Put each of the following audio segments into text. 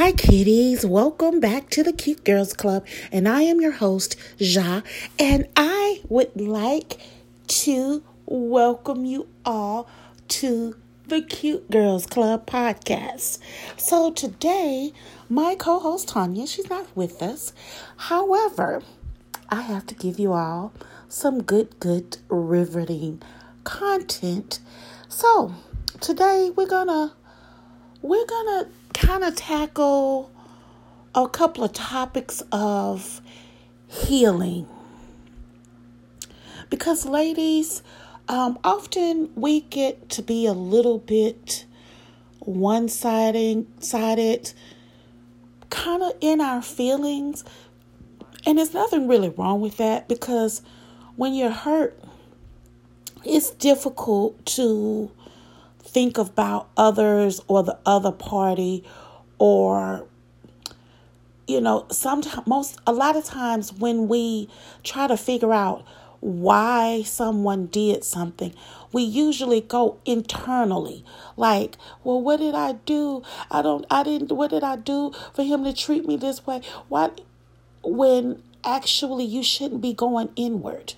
Hi, kitties. Welcome back to the Cute Girls Club. And I am your host, Ja. And I would like to welcome you all to the Cute Girls Club podcast. So today, my co host, Tanya, she's not with us. However, I have to give you all some good, good, riveting content. So today, we're gonna we're gonna kind of tackle a couple of topics of healing. Because, ladies, um, often we get to be a little bit one sided, kind of in our feelings. And there's nothing really wrong with that because when you're hurt, it's difficult to think about others or the other party or you know sometimes most a lot of times when we try to figure out why someone did something we usually go internally. Like well what did i do? I don't i didn't what did i do for him to treat me this way? What when actually you shouldn't be going inward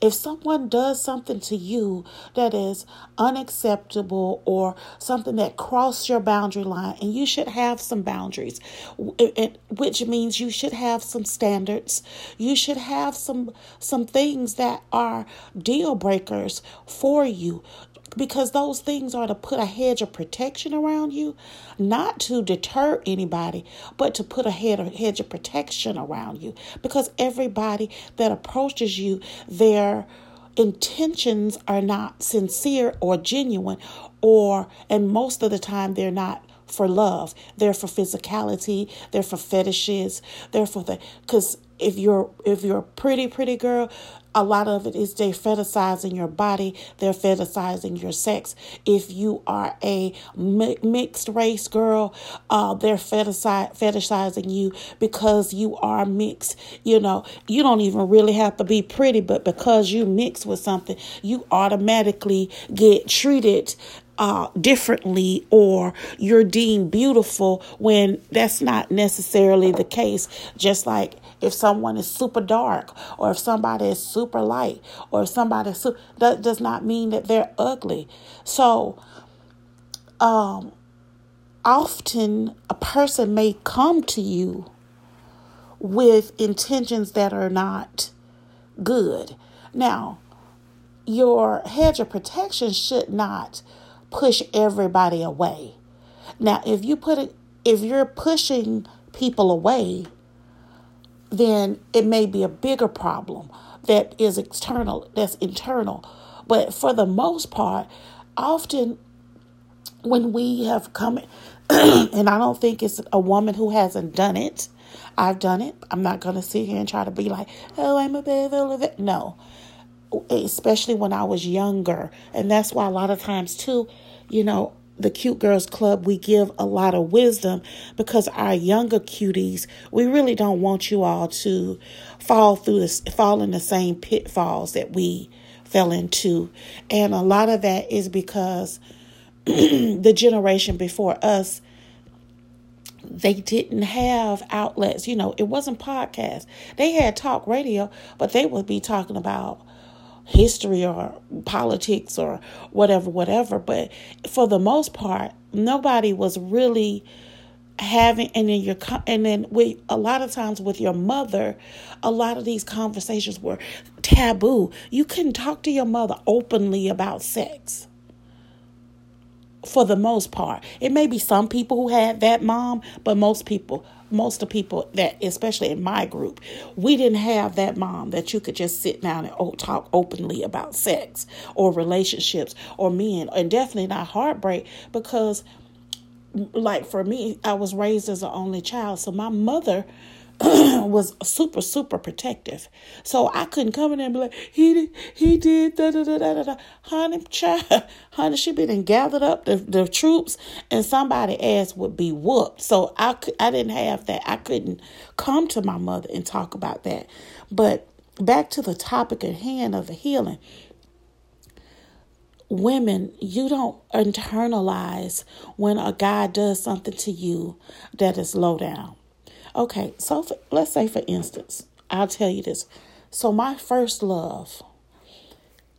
if someone does something to you that is unacceptable or something that crosses your boundary line, and you should have some boundaries, which means you should have some standards, you should have some some things that are deal breakers for you because those things are to put a hedge of protection around you, not to deter anybody, but to put a hedge of protection around you. Because everybody that approaches you, their intentions are not sincere or genuine, or, and most of the time, they're not for love. They're for physicality. They're for fetishes. They're for the because if you're if you're a pretty pretty girl a lot of it is they fetishizing your body they're fetishizing your sex if you are a mi- mixed race girl uh, they're fetishize, fetishizing you because you are mixed you know you don't even really have to be pretty but because you mix with something you automatically get treated uh, differently or you're deemed beautiful when that's not necessarily the case. Just like if someone is super dark or if somebody is super light or if somebody is super, that does not mean that they're ugly. So, um, often a person may come to you with intentions that are not good. Now, your hedge of protection should not push everybody away. Now, if you put it, if you're pushing people away, then it may be a bigger problem that is external, that's internal. But for the most part, often when we have come, and I don't think it's a woman who hasn't done it. I've done it. I'm not going to sit here and try to be like, oh, I'm a bad it. No, especially when I was younger. And that's why a lot of times, too, you know, the Cute Girls Club, we give a lot of wisdom because our younger cuties, we really don't want you all to fall through this, fall in the same pitfalls that we fell into. And a lot of that is because the generation before us, they didn't have outlets. You know, it wasn't podcasts. They had talk radio, but they would be talking about history or politics or whatever, whatever. But for the most part, nobody was really having and then your and then with a lot of times with your mother a lot of these conversations were taboo you couldn't talk to your mother openly about sex for the most part. It may be some people who had that mom, but most people, most of people that, especially in my group, we didn't have that mom that you could just sit down and oh, talk openly about sex or relationships or men, and definitely not heartbreak because, like for me, I was raised as an only child, so my mother was super super protective. So I couldn't come in there and be like, he did, he did da da da da da. Honey, child, honey, she been and gathered up the, the troops, and somebody ass would be whooped. So I I didn't have that. I couldn't come to my mother and talk about that. But back to the topic at hand of the healing. women, you don't internalize when a guy does something to you that is low down. Okay, so for, let's say, for instance, I'll tell you this. So, my first love,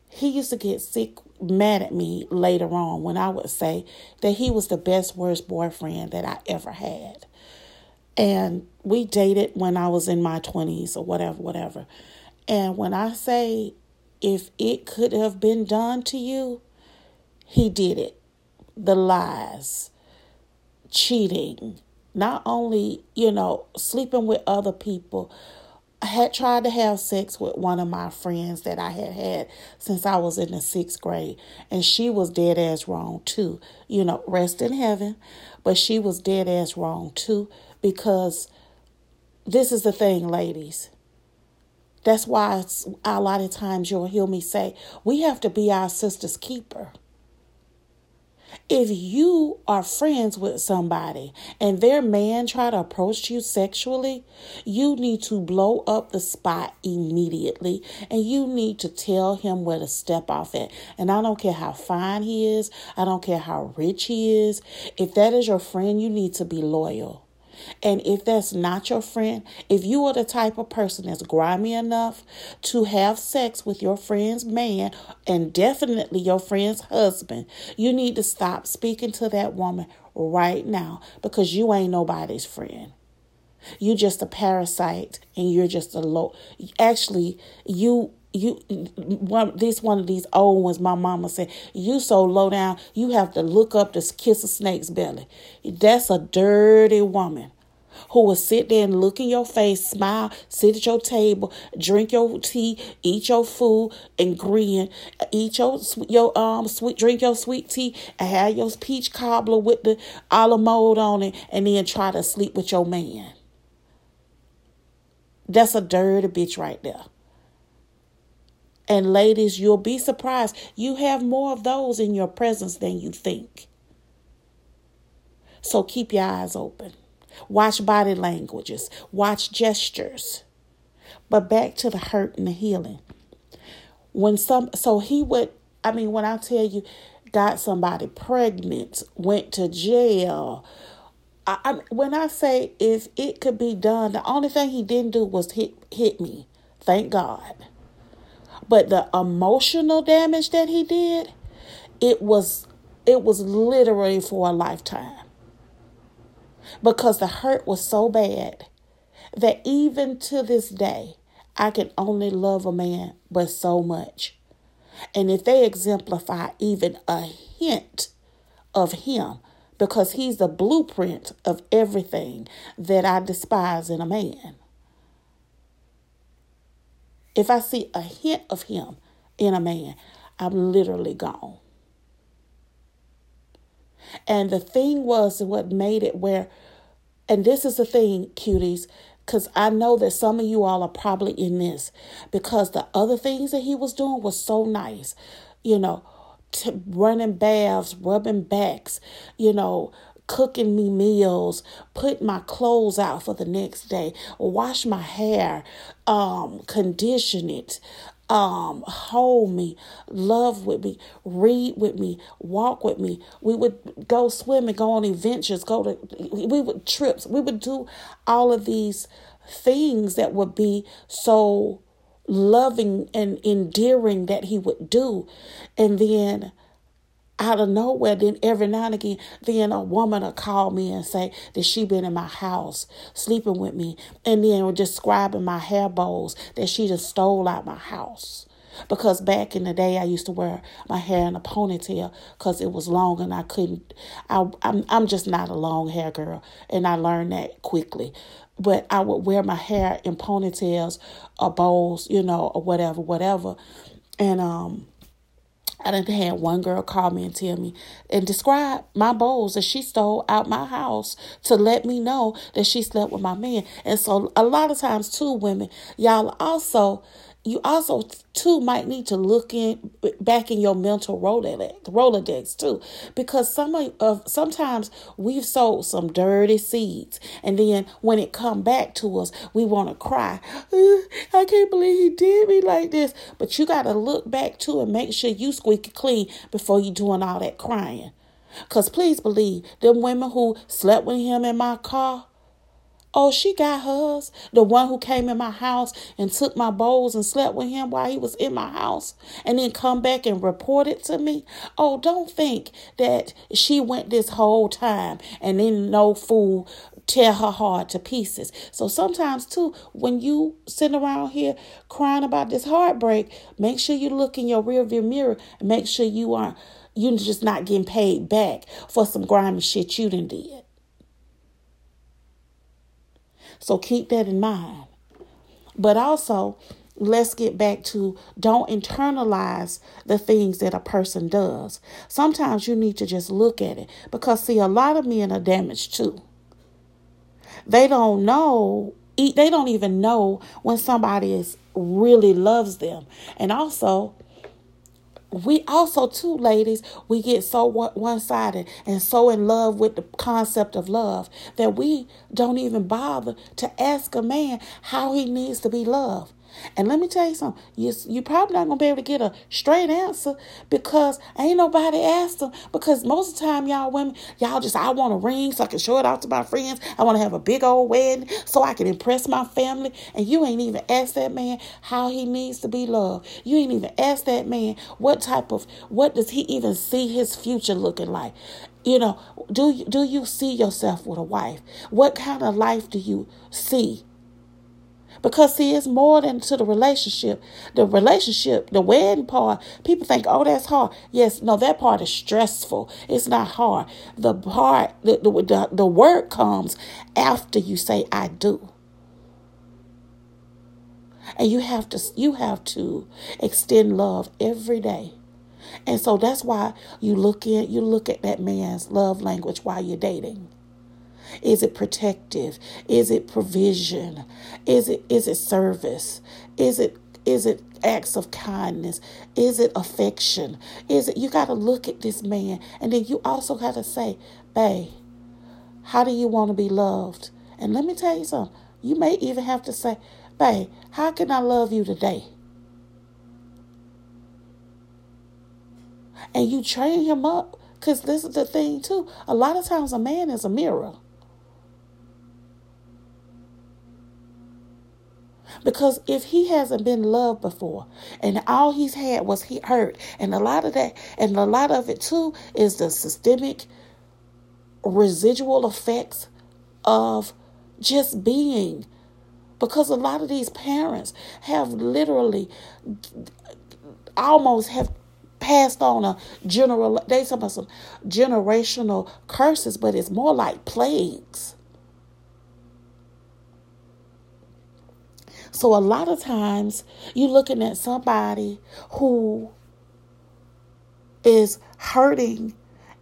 he used to get sick, mad at me later on when I would say that he was the best, worst boyfriend that I ever had. And we dated when I was in my 20s or whatever, whatever. And when I say if it could have been done to you, he did it. The lies, cheating, not only, you know, sleeping with other people. I had tried to have sex with one of my friends that I had had since I was in the sixth grade, and she was dead ass wrong too. You know, rest in heaven, but she was dead ass wrong too because this is the thing, ladies. That's why a lot of times you'll hear me say, we have to be our sister's keeper. If you are friends with somebody and their man try to approach you sexually, you need to blow up the spot immediately and you need to tell him where to step off at. And I don't care how fine he is, I don't care how rich he is. If that is your friend, you need to be loyal. And if that's not your friend, if you are the type of person that's grimy enough to have sex with your friend's man and definitely your friend's husband, you need to stop speaking to that woman right now because you ain't nobody's friend. You're just a parasite and you're just a low actually you you one this one of these old ones my mama said you so low down you have to look up to kiss a snake's belly. That's a dirty woman who will sit there and look in your face smile sit at your table drink your tea eat your food and grin. Eat your your um sweet drink your sweet tea and have your peach cobbler with the olive mold on it and then try to sleep with your man. That's a dirty bitch right there and ladies, you'll be surprised. You have more of those in your presence than you think. So keep your eyes open. Watch body languages, watch gestures. But back to the hurt and the healing. When some so he would I mean when I tell you got somebody pregnant, went to jail, I, I, when I say if it could be done, the only thing he didn't do was hit hit me. Thank God. But the emotional damage that he did, it was it was literally for a lifetime. Because the hurt was so bad that even to this day, I can only love a man but so much. And if they exemplify even a hint of him, because he's the blueprint of everything that I despise in a man. If I see a hint of him in a man, I'm literally gone. And the thing was what made it where, and this is the thing, cuties, because I know that some of you all are probably in this, because the other things that he was doing was so nice, you know, running baths, rubbing backs, you know, cooking me meals, put my clothes out for the next day, wash my hair, um, condition it, um, hold me, love with me, read with me, walk with me. We would go swimming, go on adventures, go to we would trips. We would do all of these things that would be so loving and endearing that he would do. And then out of nowhere, then every now and again, then a woman will call me and say that she been in my house sleeping with me, and then describing my hair bows that she just stole out my house. Because back in the day, I used to wear my hair in a ponytail because it was long and I couldn't. I, I'm I'm just not a long hair girl, and I learned that quickly. But I would wear my hair in ponytails or bows, you know, or whatever, whatever, and um I done had one girl call me and tell me and describe my bowls that she stole out my house to let me know that she slept with my man. And so a lot of times too, women, y'all also you also too might need to look in back in your mental Rolodex, Rolodex too, because some of sometimes we've sowed some dirty seeds, and then when it come back to us, we want to cry. I can't believe he did me like this. But you got to look back to and make sure you squeak it clean before you doing all that crying. Cause please believe them women who slept with him in my car Oh, she got hers. The one who came in my house and took my bowls and slept with him while he was in my house and then come back and report it to me. Oh, don't think that she went this whole time and then no fool tear her heart to pieces. So sometimes too, when you sit around here crying about this heartbreak, make sure you look in your rearview mirror and make sure you aren't you're just not getting paid back for some grimy shit you done did. So keep that in mind. But also, let's get back to don't internalize the things that a person does. Sometimes you need to just look at it because, see, a lot of men are damaged too. They don't know, they don't even know when somebody is really loves them. And also, we also too ladies we get so one-sided and so in love with the concept of love that we don't even bother to ask a man how he needs to be loved and let me tell you something. You you probably not gonna be able to get a straight answer because ain't nobody asked them. Because most of the time, y'all women, y'all just I want a ring so I can show it off to my friends. I want to have a big old wedding so I can impress my family. And you ain't even asked that man how he needs to be loved. You ain't even asked that man what type of what does he even see his future looking like. You know, do do you see yourself with a wife? What kind of life do you see? Because see, it's more than to the relationship. The relationship, the wedding part, people think, oh, that's hard. Yes, no, that part is stressful. It's not hard. The part, the, the, the, the work comes after you say, I do. And you have to you have to extend love every day. And so that's why you look in you look at that man's love language while you're dating. Is it protective? Is it provision? Is it is it service? Is it is it acts of kindness? Is it affection? Is it you got to look at this man and then you also got to say, "Babe, how do you want to be loved?" And let me tell you something. You may even have to say, "Babe, how can I love you today?" And you train him up because this is the thing too. A lot of times a man is a mirror. Because if he hasn't been loved before and all he's had was he hurt, and a lot of that, and a lot of it too, is the systemic residual effects of just being. Because a lot of these parents have literally almost have passed on a general they talk about some generational curses, but it's more like plagues. So a lot of times you're looking at somebody who is hurting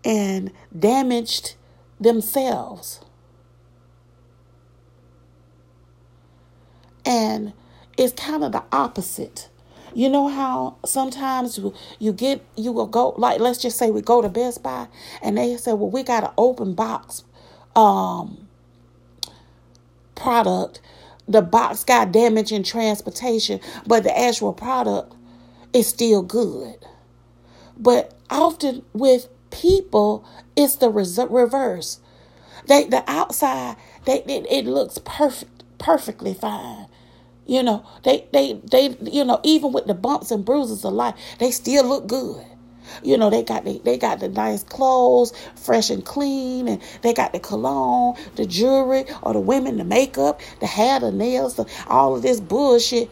and damaged themselves. And it's kind of the opposite. You know how sometimes you, you get you will go like let's just say we go to Best Buy and they say, well, we got an open box um product the box got damaged in transportation, but the actual product is still good. But often with people, it's the reverse. They the outside, they it, it looks perfect, perfectly fine. You know, they they they you know even with the bumps and bruises of life, they still look good. You know, they got the, they got the nice clothes, fresh and clean, and they got the cologne, the jewelry, or the women, the makeup, the hair, the nails, the, all of this bullshit.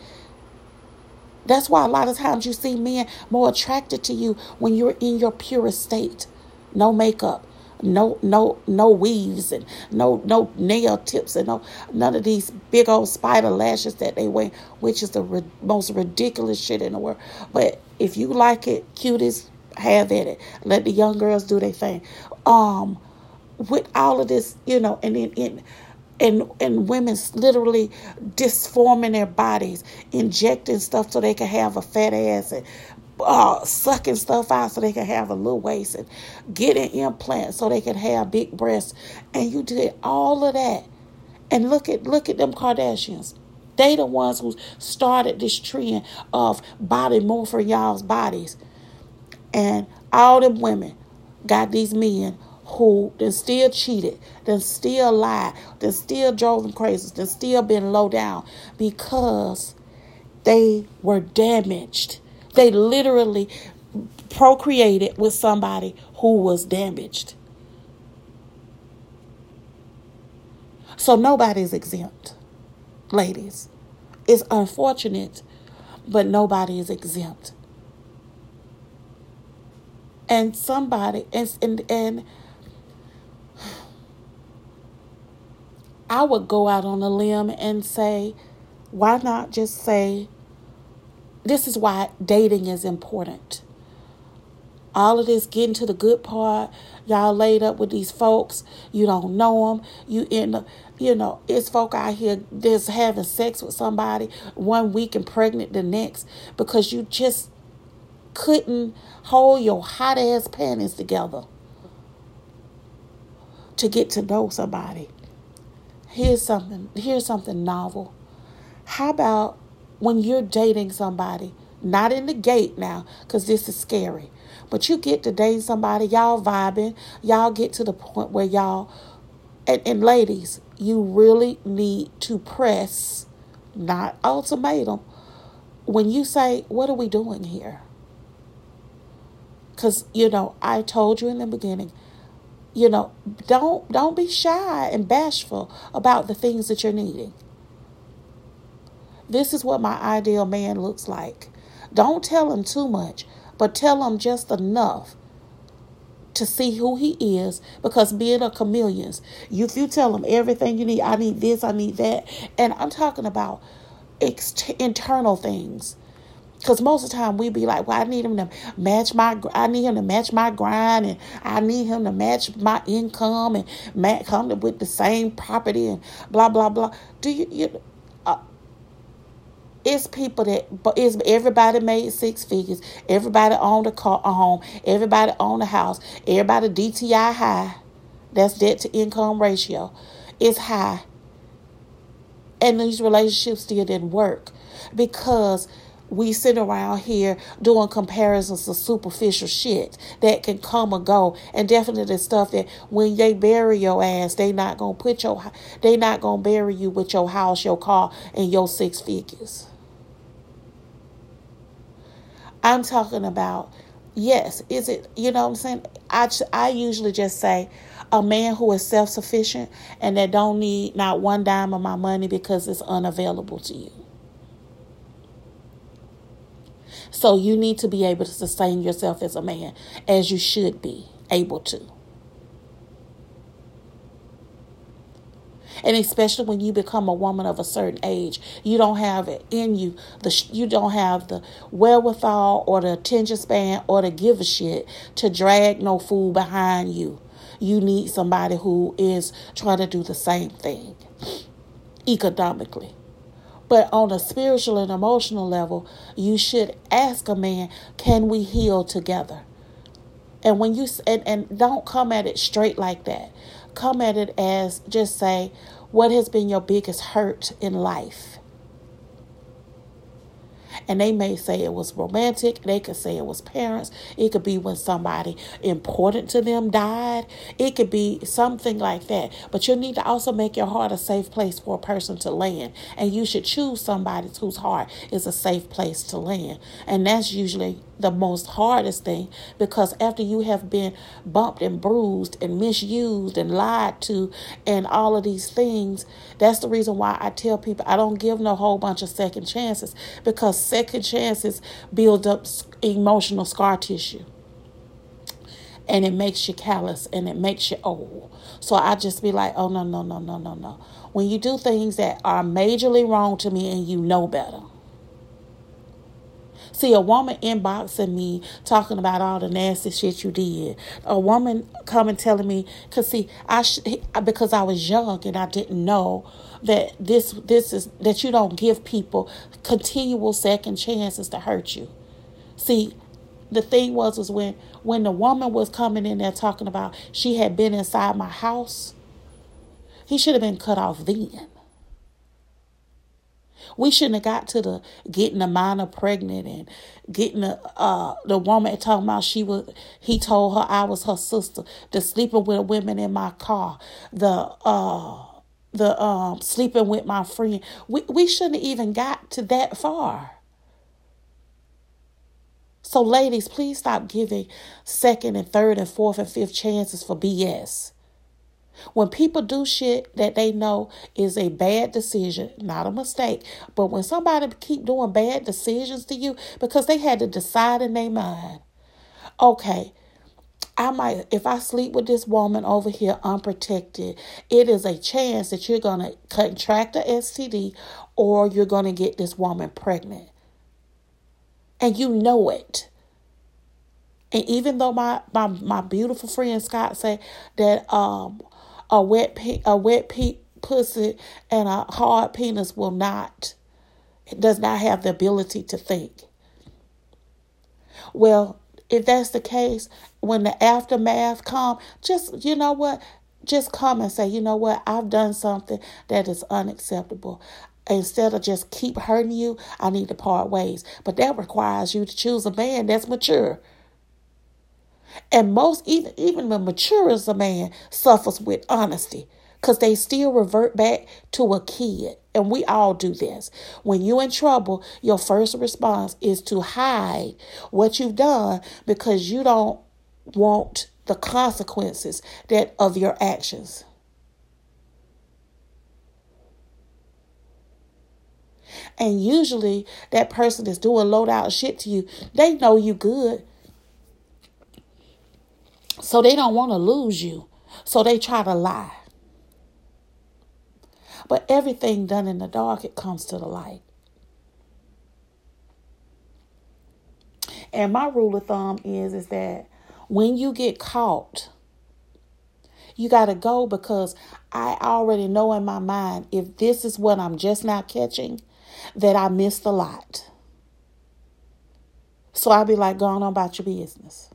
That's why a lot of times you see men more attracted to you when you're in your purest state. No makeup, no no no weaves and no no nail tips and no none of these big old spider lashes that they wear, which is the most ridiculous shit in the world. But if you like it, cutest, have at it. Let the young girls do their thing. Um, with all of this, you know, and then in and and women's literally disforming their bodies, injecting stuff so they can have a fat ass and uh, sucking stuff out so they can have a little waist and getting implants so they can have big breasts. And you did all of that. And look at look at them Kardashians. They the ones who started this trend of body for y'all's bodies. And all them women got these men who then still cheated, then still lied, then still drove them crazy, then still been low down because they were damaged. They literally procreated with somebody who was damaged. So nobody's exempt, ladies. It's unfortunate, but nobody is exempt. And somebody and and, and I would go out on a limb and say, why not just say, this is why dating is important. All of this getting to the good part, y'all laid up with these folks, you don't know them, you end up, you know, it's folk out here just having sex with somebody one week and pregnant the next because you just couldn't hold your hot ass panties together to get to know somebody. Here's something here's something novel. How about when you're dating somebody not in the gate now because this is scary but you get to date somebody y'all vibing y'all get to the point where y'all and, and ladies you really need to press not ultimatum when you say what are we doing here because you know i told you in the beginning you know don't don't be shy and bashful about the things that you're needing this is what my ideal man looks like don't tell him too much but tell him just enough to see who he is because being a chameleons. you, if you tell him everything you need i need this i need that and i'm talking about ex- internal things because most of the time we be like, well, I need him to match my, I need him to match my grind, and I need him to match my income, and match, come with the same property, and blah blah blah. Do you, you uh, it's people that, but it's everybody made six figures. Everybody owned a car, a home. Everybody owned a house. Everybody DTI high. That's debt to income ratio. It's high. And these relationships still didn't work because we sit around here doing comparisons of superficial shit that can come and go. And definitely stuff that when they bury your ass they not gonna put your they not gonna bury you with your house your car and your six figures. I'm talking about yes is it you know what i'm saying? I, I usually just say a man who is self-sufficient and that don't need not one dime of my money because it's unavailable to you So you need to be able to sustain yourself as a man, as you should be able to. and especially when you become a woman of a certain age you don't have it in you the you don't have the wherewithal or the attention span or to give a shit to drag no fool behind you you need somebody who is trying to do the same thing economically but on a spiritual and emotional level, you should ask a man, can we heal together? And when you and, and don't come at it straight like that. Come at it as just say, what has been your biggest hurt in life? And they may say it was romantic. They could say it was parents. It could be when somebody important to them died. It could be something like that. But you need to also make your heart a safe place for a person to land. And you should choose somebody whose heart is a safe place to land. And that's usually the most hardest thing because after you have been bumped and bruised and misused and lied to and all of these things, that's the reason why I tell people I don't give no whole bunch of second chances because second chances build up emotional scar tissue and it makes you callous and it makes you old. So I just be like, oh, no, no, no, no, no, no. When you do things that are majorly wrong to me and you know better, See, a woman inboxing me talking about all the nasty shit you did. A woman coming telling me, cause see, I sh- because I was young and I didn't know that this this is that you don't give people continual second chances to hurt you. See, the thing was was when when the woman was coming in there talking about she had been inside my house, he should have been cut off then. We shouldn't have got to the getting the minor pregnant and getting the uh the woman talking about she was he told her I was her sister, the sleeping with women in my car, the uh the um sleeping with my friend. We we shouldn't have even got to that far. So ladies, please stop giving second and third and fourth and fifth chances for BS. When people do shit that they know is a bad decision, not a mistake, but when somebody keep doing bad decisions to you because they had to decide in their mind, okay, I might, if I sleep with this woman over here unprotected, it is a chance that you're going to contract a STD or you're going to get this woman pregnant. And you know it. And even though my, my, my beautiful friend Scott said that um a wet pe- a wet pe- pussy and a hard penis will not it does not have the ability to think. Well, if that's the case, when the aftermath come, just you know what, just come and say, you know what, I've done something that is unacceptable. Instead of just keep hurting you, I need to part ways. But that requires you to choose a man that's mature. And most even even the maturest a man suffers with honesty because they still revert back to a kid. And we all do this. When you're in trouble, your first response is to hide what you've done because you don't want the consequences that of your actions. And usually that person is doing low down shit to you. They know you good. So they don't want to lose you. So they try to lie. But everything done in the dark, it comes to the light. And my rule of thumb is is that when you get caught, you got to go because I already know in my mind if this is what I'm just not catching, that I missed a lot. So I'll be like, going on about your business.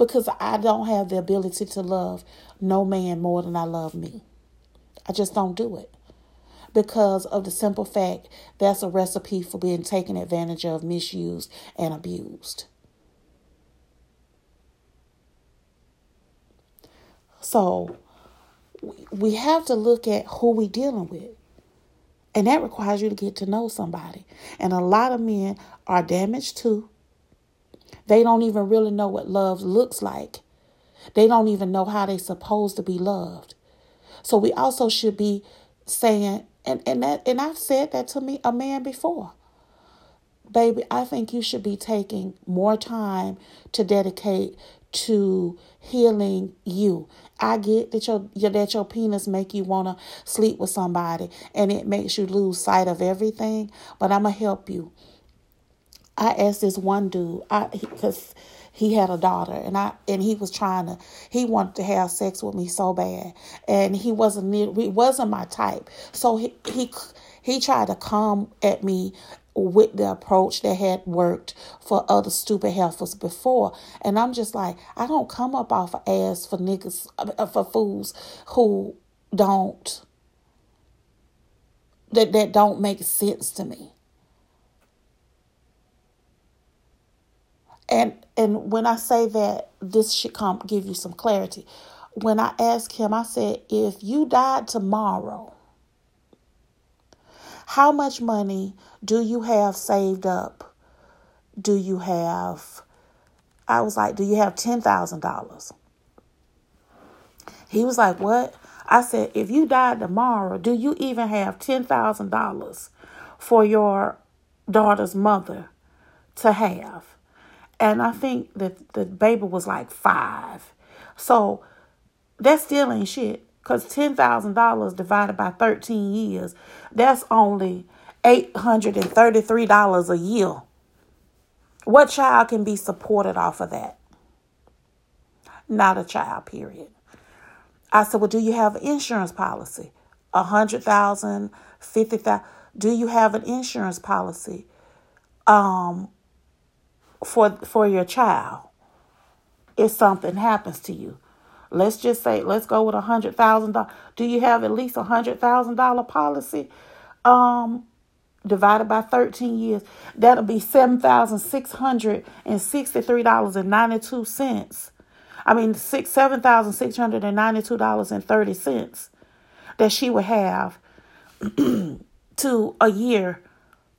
Because I don't have the ability to love no man more than I love me. I just don't do it because of the simple fact that's a recipe for being taken advantage of, misused, and abused. So we have to look at who we dealing with. And that requires you to get to know somebody. And a lot of men are damaged too. They don't even really know what love looks like. They don't even know how they're supposed to be loved. So we also should be saying, and, and that and I've said that to me a man before. Baby, I think you should be taking more time to dedicate to healing you. I get that your, your that your penis make you want to sleep with somebody and it makes you lose sight of everything, but I'm going to help you. I asked this one dude, I because he had a daughter and I and he was trying to he wanted to have sex with me so bad and he wasn't he wasn't my type so he he he tried to come at me with the approach that had worked for other stupid heifers before. And I'm just like, I don't come up off of ass for niggas, uh, for fools who don't, that, that don't make sense to me. And and when I say that, this should come give you some clarity. When I asked him, I said, if you died tomorrow, how much money do you have saved up? Do you have I was like, do you have $10,000? He was like, what? I said, if you died tomorrow, do you even have $10,000 for your daughter's mother to have? And I think that the baby was like five. So that still ain't shit. Because $10,000 divided by 13 years, that's only $833 a year. What child can be supported off of that? Not a child, period. I said, Well, do you have an insurance policy? A hundred thousand, fifty thousand. Do you have an insurance policy um for for your child if something happens to you? Let's just say, let's go with a hundred thousand dollars. Do you have at least a hundred thousand dollar policy? Um, divided by 13 years, that'll be $7,663.92. I mean, six seven thousand six hundred and ninety two dollars and thirty cents that she would have to a year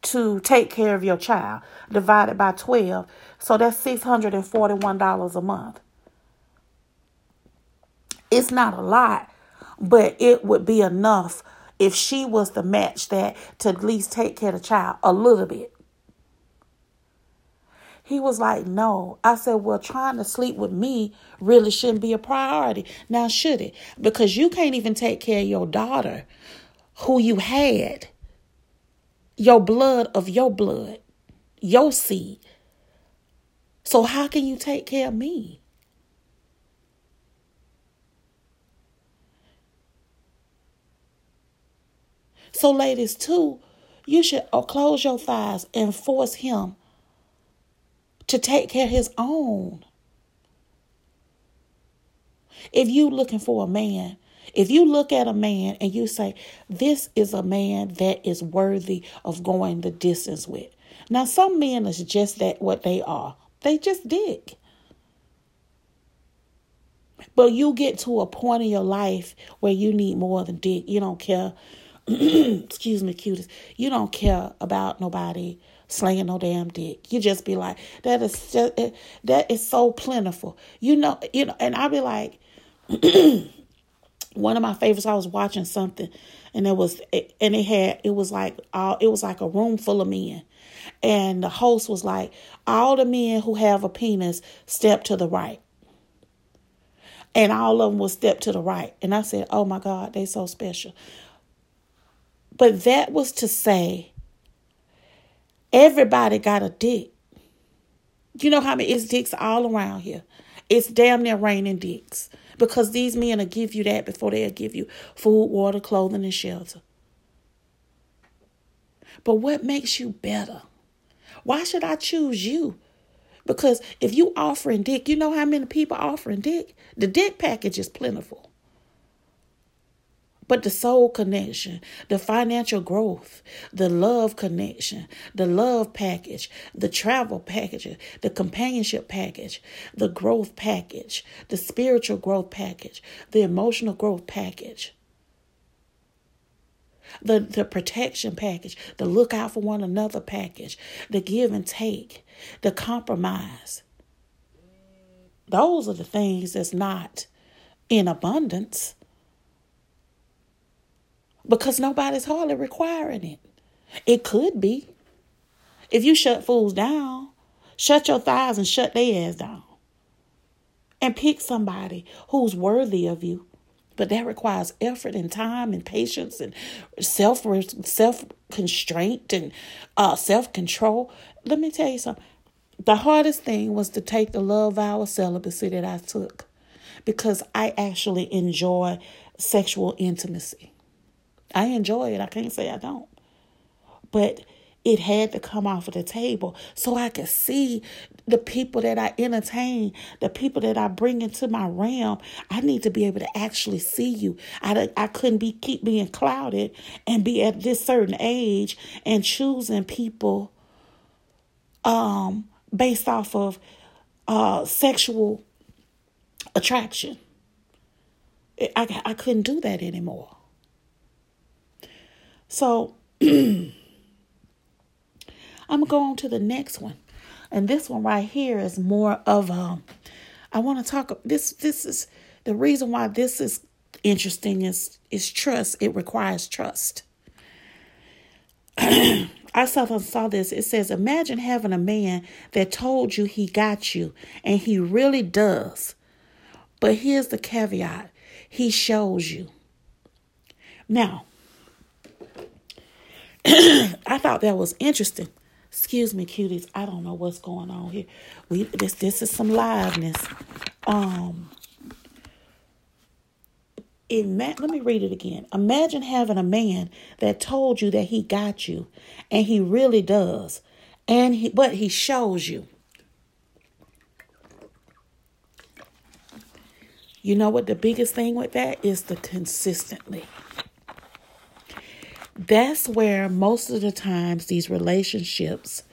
to take care of your child divided by 12 so that's $641 a month it's not a lot but it would be enough if she was to match that to at least take care of the child a little bit he was like, No. I said, Well, trying to sleep with me really shouldn't be a priority. Now, should it? Because you can't even take care of your daughter who you had, your blood of your blood, your seed. So, how can you take care of me? So, ladies, too, you should uh, close your thighs and force him to take care of his own. If you looking for a man, if you look at a man and you say, this is a man that is worthy of going the distance with. Now, some men is just that what they are. They just dig. But you get to a point in your life where you need more than dick. You don't care. Excuse me, cutest. You don't care about nobody slinging no damn dick. You just be like, that is just, eh, that is so plentiful. You know, you know, and I be like, one of my favorites. I was watching something, and it was, and it had, it was like, all, it was like a room full of men, and the host was like, all the men who have a penis step to the right. And all of them will step to the right. And I said, Oh my God, they so special. But that was to say Everybody got a dick. You know how many it's dicks all around here. It's damn near raining dicks. Because these men will give you that before they'll give you food, water, clothing, and shelter. But what makes you better? Why should I choose you? Because if you offering dick, you know how many people offering dick? The dick package is plentiful. But the soul connection, the financial growth, the love connection, the love package, the travel package, the companionship package, the growth package, the spiritual growth package, the emotional growth package, the, the protection package, the look out for one another package, the give and take, the compromise. Those are the things that's not in abundance because nobody's hardly requiring it. It could be. If you shut fools down, shut your thighs and shut their ass down. And pick somebody who's worthy of you. But that requires effort and time and patience and self self constraint and uh, self control. Let me tell you something. The hardest thing was to take the love vow of celibacy that I took because I actually enjoy sexual intimacy. I enjoy it. I can't say I don't. But it had to come off of the table so I could see the people that I entertain, the people that I bring into my realm. I need to be able to actually see you. I, I couldn't be keep being clouded and be at this certain age and choosing people um based off of uh sexual attraction. I, I couldn't do that anymore. So I'm gonna go on to the next one. And this one right here is more of a I want to talk this this is the reason why this is interesting is is trust. It requires trust. I saw, saw this. It says, Imagine having a man that told you he got you, and he really does. But here's the caveat he shows you. Now, I thought that was interesting Excuse me, cuties. I don't know what's going on here. We this this is some liveness. Um Ima- let me read it again. Imagine having a man that told you that he got you, and he really does, and he but he shows you. You know what the biggest thing with that is the consistently. That's where most of the times these relationships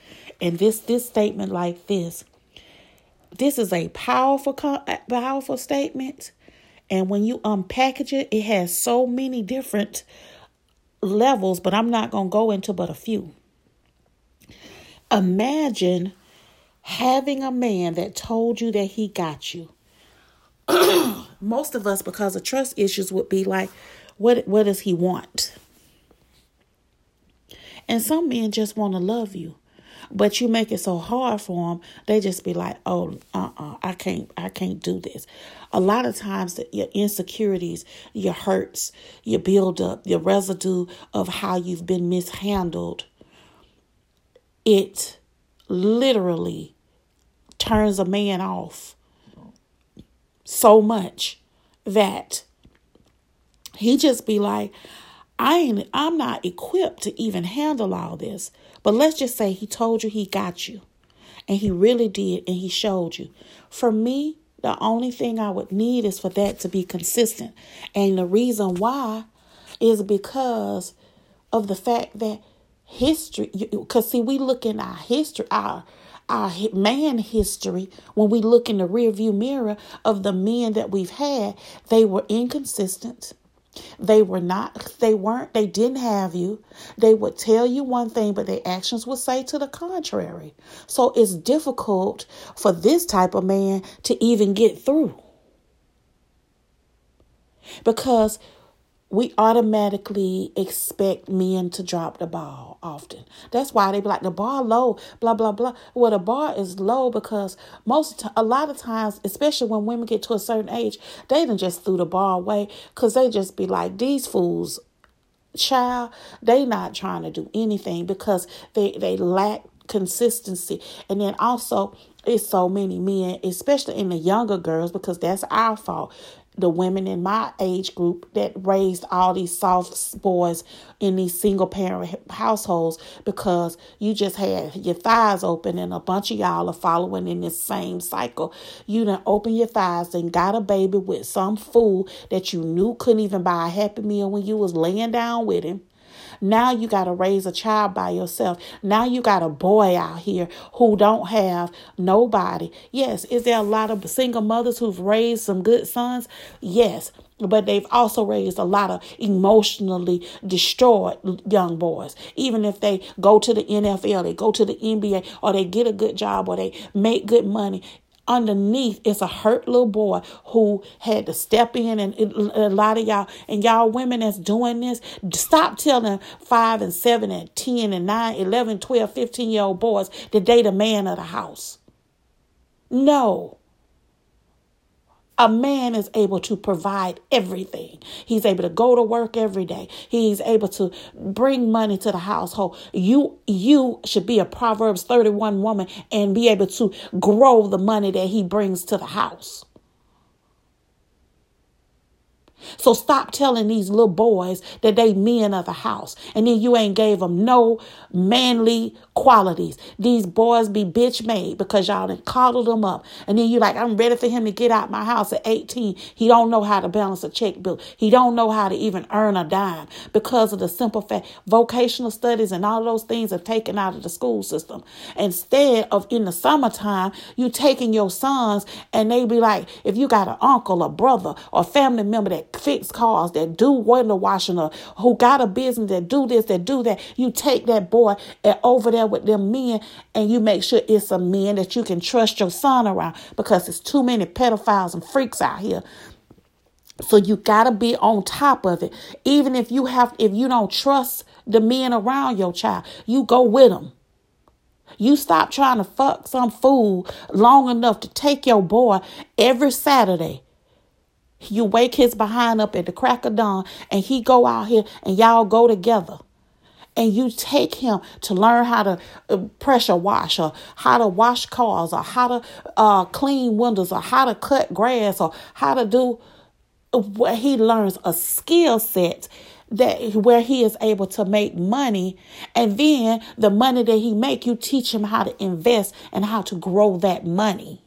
and this this statement like this this is a powerful powerful statement and when you unpackage it it has so many different levels but I'm not going to go into but a few. Imagine having a man that told you that he got you most of us, because of trust issues, would be like, what what does he want? And some men just want to love you. But you make it so hard for them, they just be like, "Oh, uh-uh, I can't, I can't do this." A lot of times, your insecurities, your hurts, your build up, your residue of how you've been mishandled, it literally turns a man off so much that he just be like, I ain't I'm not equipped to even handle all this. But let's just say he told you he got you. And he really did and he showed you. For me, the only thing I would need is for that to be consistent. And the reason why is because of the fact that history because see we look in our history our our man history, when we look in the rearview mirror of the men that we've had, they were inconsistent. They were not, they weren't, they didn't have you. They would tell you one thing, but their actions would say to the contrary. So it's difficult for this type of man to even get through. Because we automatically expect men to drop the ball often. That's why they be like the bar low, blah blah blah. Well, the bar is low because most a lot of times, especially when women get to a certain age, they done just threw the bar away because they just be like these fools, child. They not trying to do anything because they they lack consistency, and then also it's so many men, especially in the younger girls, because that's our fault the women in my age group that raised all these soft boys in these single parent households because you just had your thighs open and a bunch of y'all are following in this same cycle. You done open your thighs and got a baby with some fool that you knew couldn't even buy a happy meal when you was laying down with him. Now you got to raise a child by yourself. Now you got a boy out here who don't have nobody. Yes, is there a lot of single mothers who've raised some good sons? Yes but they've also raised a lot of emotionally destroyed young boys. Even if they go to the NFL, they go to the NBA, or they get a good job, or they make good money, underneath is a hurt little boy who had to step in and a lot of y'all. And y'all women that's doing this stop telling 5 and 7 and 10 and 9 11 12 15 year old boys that they the man of the house. No a man is able to provide everything. He's able to go to work every day. He's able to bring money to the household. You you should be a Proverbs 31 woman and be able to grow the money that he brings to the house. So stop telling these little boys that they men of the house. And then you ain't gave them no manly qualities. These boys be bitch made because y'all done coddled them up. And then you like, I'm ready for him to get out my house at 18. He don't know how to balance a checkbook. He don't know how to even earn a dime because of the simple fact vocational studies and all those things are taken out of the school system. Instead of in the summertime, you taking your sons and they be like, if you got an uncle, a brother, or family member that fix cars, that do window washing, or who got a business that do this, that do that. You take that boy and over there with them men, and you make sure it's a man that you can trust your son around because there's too many pedophiles and freaks out here. So you gotta be on top of it. Even if you have, if you don't trust the men around your child, you go with them. You stop trying to fuck some fool long enough to take your boy every Saturday you wake his behind up at the crack of dawn and he go out here and y'all go together. and you take him to learn how to uh, pressure wash or how to wash cars or how to uh, clean windows or how to cut grass or how to do where he learns a skill set that where he is able to make money and then the money that he make you teach him how to invest and how to grow that money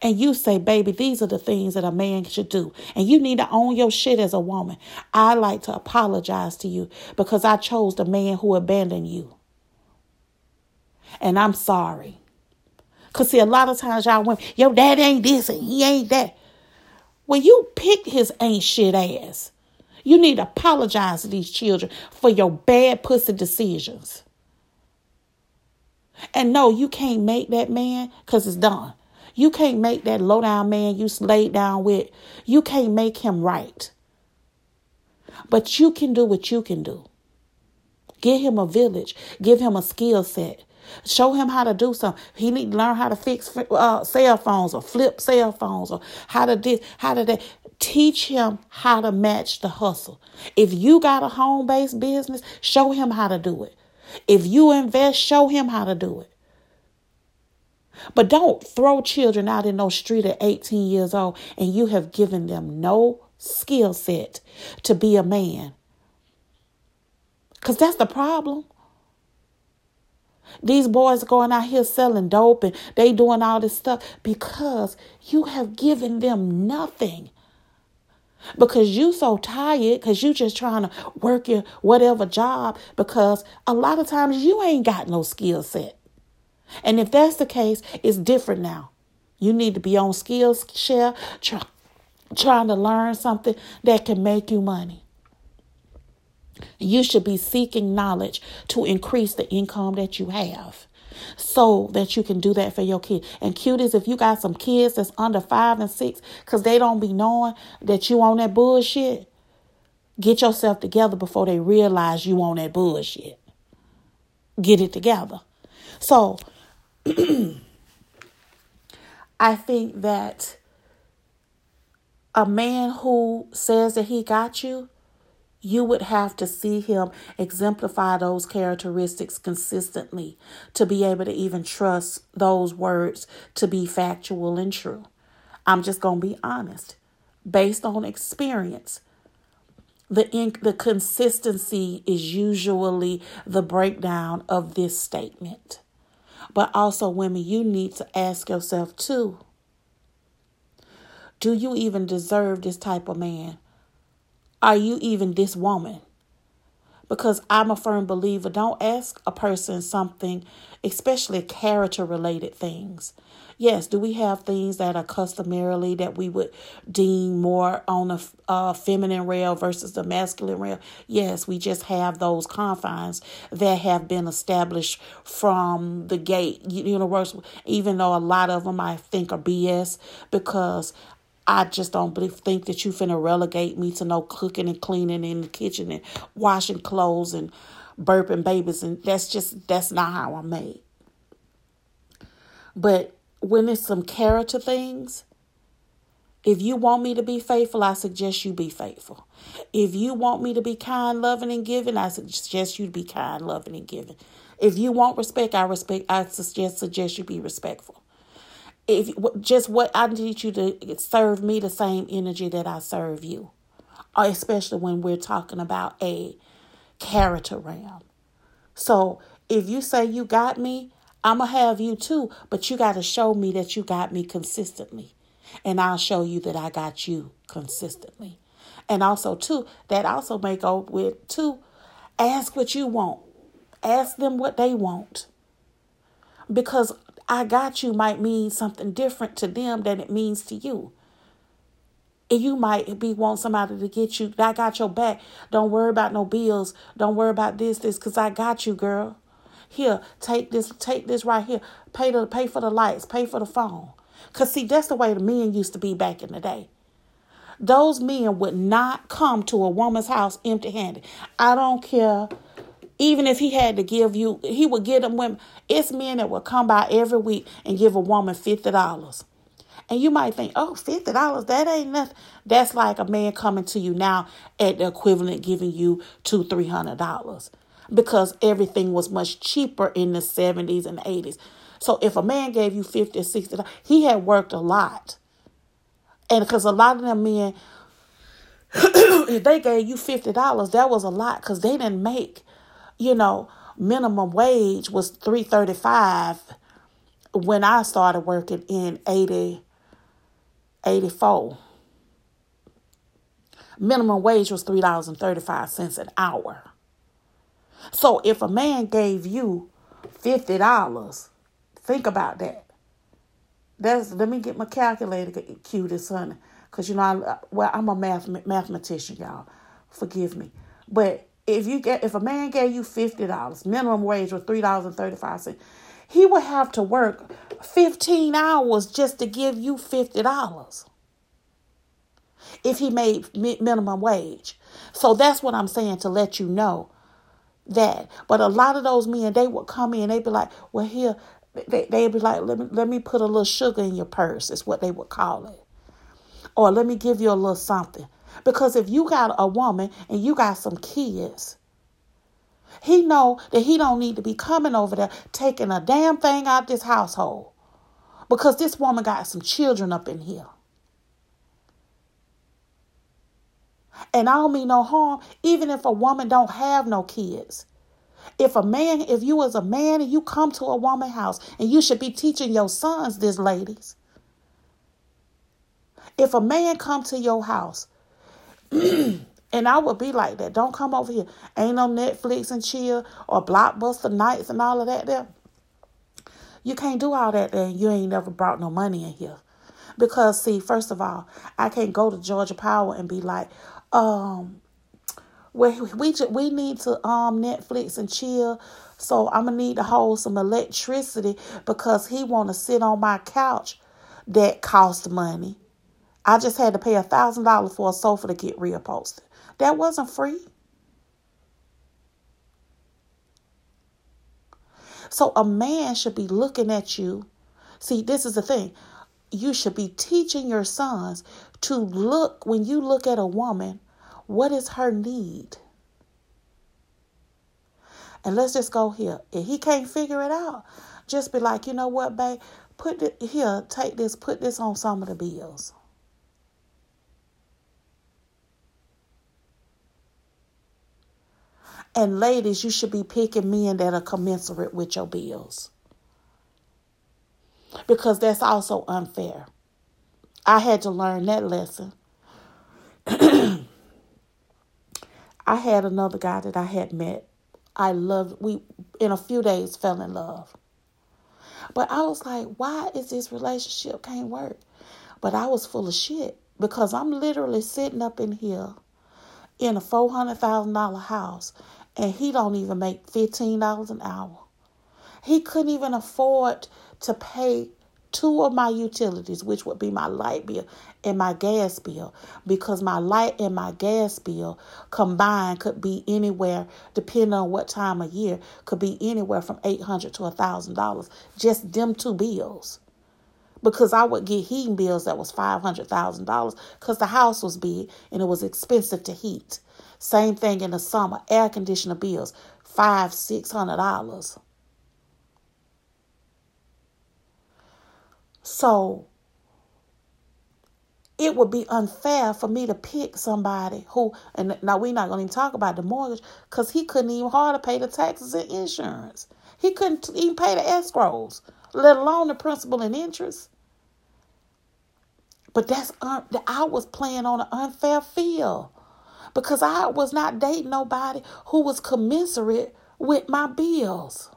and you say, baby, these are the things that a man should do. And you need to own your shit as a woman. I like to apologize to you because I chose the man who abandoned you. And I'm sorry. Because, see, a lot of times y'all women, your dad ain't this and he ain't that. Well, you picked his ain't shit ass. You need to apologize to these children for your bad pussy decisions. And no, you can't make that man because it's done. You can't make that low down man you laid down with, you can't make him right. But you can do what you can do. Give him a village, give him a skill set. Show him how to do something. He need to learn how to fix uh, cell phones or flip cell phones or how to this, how to that. Teach him how to match the hustle. If you got a home based business, show him how to do it. If you invest, show him how to do it. But don't throw children out in no street at 18 years old and you have given them no skill set to be a man. Because that's the problem. These boys going out here selling dope and they doing all this stuff because you have given them nothing. Because you so tired because you just trying to work your whatever job because a lot of times you ain't got no skill set. And if that's the case, it's different now. You need to be on Skillshare, try, trying to learn something that can make you money. You should be seeking knowledge to increase the income that you have so that you can do that for your kid. And cuties, if you got some kids that's under five and six, because they don't be knowing that you on that bullshit, get yourself together before they realize you on that bullshit. Get it together. So I think that a man who says that he got you, you would have to see him exemplify those characteristics consistently to be able to even trust those words to be factual and true. I'm just going to be honest. Based on experience, the in, the consistency is usually the breakdown of this statement. But also, women, you need to ask yourself too do you even deserve this type of man? Are you even this woman? Because I'm a firm believer, don't ask a person something, especially character related things. Yes, do we have things that are customarily that we would deem more on the uh, feminine rail versus the masculine rail? Yes, we just have those confines that have been established from the gate universe, even though a lot of them I think are BS because I just don't believe, think that you finna relegate me to no cooking and cleaning in the kitchen and washing clothes and burping babies and that's just that's not how I'm made. But when it's some character things, if you want me to be faithful, I suggest you be faithful. If you want me to be kind, loving, and giving, I suggest you be kind, loving, and giving. If you want respect, I respect. I suggest suggest you be respectful. If just what I need you to serve me the same energy that I serve you, uh, especially when we're talking about a character realm. So if you say you got me, I'm to have you too, but you got to show me that you got me consistently. And I'll show you that I got you consistently. And also, too, that also may go with, too, ask what you want. Ask them what they want. Because I got you might mean something different to them than it means to you. And you might be want somebody to get you. I got your back. Don't worry about no bills. Don't worry about this, this, because I got you, girl. Here, take this, take this right here. Pay the pay for the lights, pay for the phone. Cause see, that's the way the men used to be back in the day. Those men would not come to a woman's house empty handed. I don't care. Even if he had to give you, he would give them women. It's men that would come by every week and give a woman fifty dollars. And you might think, oh, $50, that ain't nothing. That's like a man coming to you now at the equivalent giving you two, three hundred dollars. Because everything was much cheaper in the 70s and 80s. So if a man gave you 50 or 60 he had worked a lot. And because a lot of them men, if they gave you $50, that was a lot because they didn't make, you know, minimum wage was 335 when I started working in 80, 84. Minimum wage was $3.35 an hour. So if a man gave you $50, think about that. That's let me get my calculator cue this honey. Cause you know I well I'm a math mathematician, y'all. Forgive me. But if you get if a man gave you fifty dollars, minimum wage was three dollars and thirty five cents, he would have to work fifteen hours just to give you fifty dollars. If he made minimum wage, so that's what I'm saying to let you know that. But a lot of those men, they would come in, they'd be like, "Well, here." They, they'd be like, let me, let me put a little sugar in your purse, is what they would call it. Or let me give you a little something. Because if you got a woman and you got some kids, he know that he don't need to be coming over there taking a damn thing out this household. Because this woman got some children up in here. And I don't mean no harm, even if a woman don't have no kids. If a man, if you as a man and you come to a woman house, and you should be teaching your sons this, ladies. If a man come to your house and I would be like that. Don't come over here. Ain't no Netflix and chill or blockbuster nights and all of that there. You can't do all that there. You ain't never brought no money in here. Because see, first of all, I can't go to Georgia Power and be like, um, well, we we need to um Netflix and chill. So I'm gonna need to hold some electricity because he wanna sit on my couch that cost money. I just had to pay a thousand dollars for a sofa to get reupholstered. That wasn't free. So a man should be looking at you. See, this is the thing. You should be teaching your sons to look when you look at a woman, what is her need? And let's just go here. If he can't figure it out, just be like, you know what, babe? Put it here, take this, put this on some of the bills. And ladies, you should be picking men that are commensurate with your bills. Because that's also unfair. I had to learn that lesson. I had another guy that I had met. I loved we in a few days fell in love. But I was like, why is this relationship can't work? But I was full of shit because I'm literally sitting up in here in a four hundred thousand dollar house and he don't even make $15 an hour. He couldn't even afford to pay two of my utilities, which would be my light bill and my gas bill, because my light and my gas bill combined could be anywhere, depending on what time of year, could be anywhere from eight hundred to thousand dollars. Just them two bills. Because I would get heating bills that was five hundred thousand dollars because the house was big and it was expensive to heat. Same thing in the summer. Air conditioner bills, five, six hundred dollars. So it would be unfair for me to pick somebody who and now we're not going to even talk about the mortgage because he couldn't even hardly pay the taxes and insurance. He couldn't even pay the escrows, let alone the principal and interest. But that's un- I was playing on an unfair field because I was not dating nobody who was commensurate with my bills.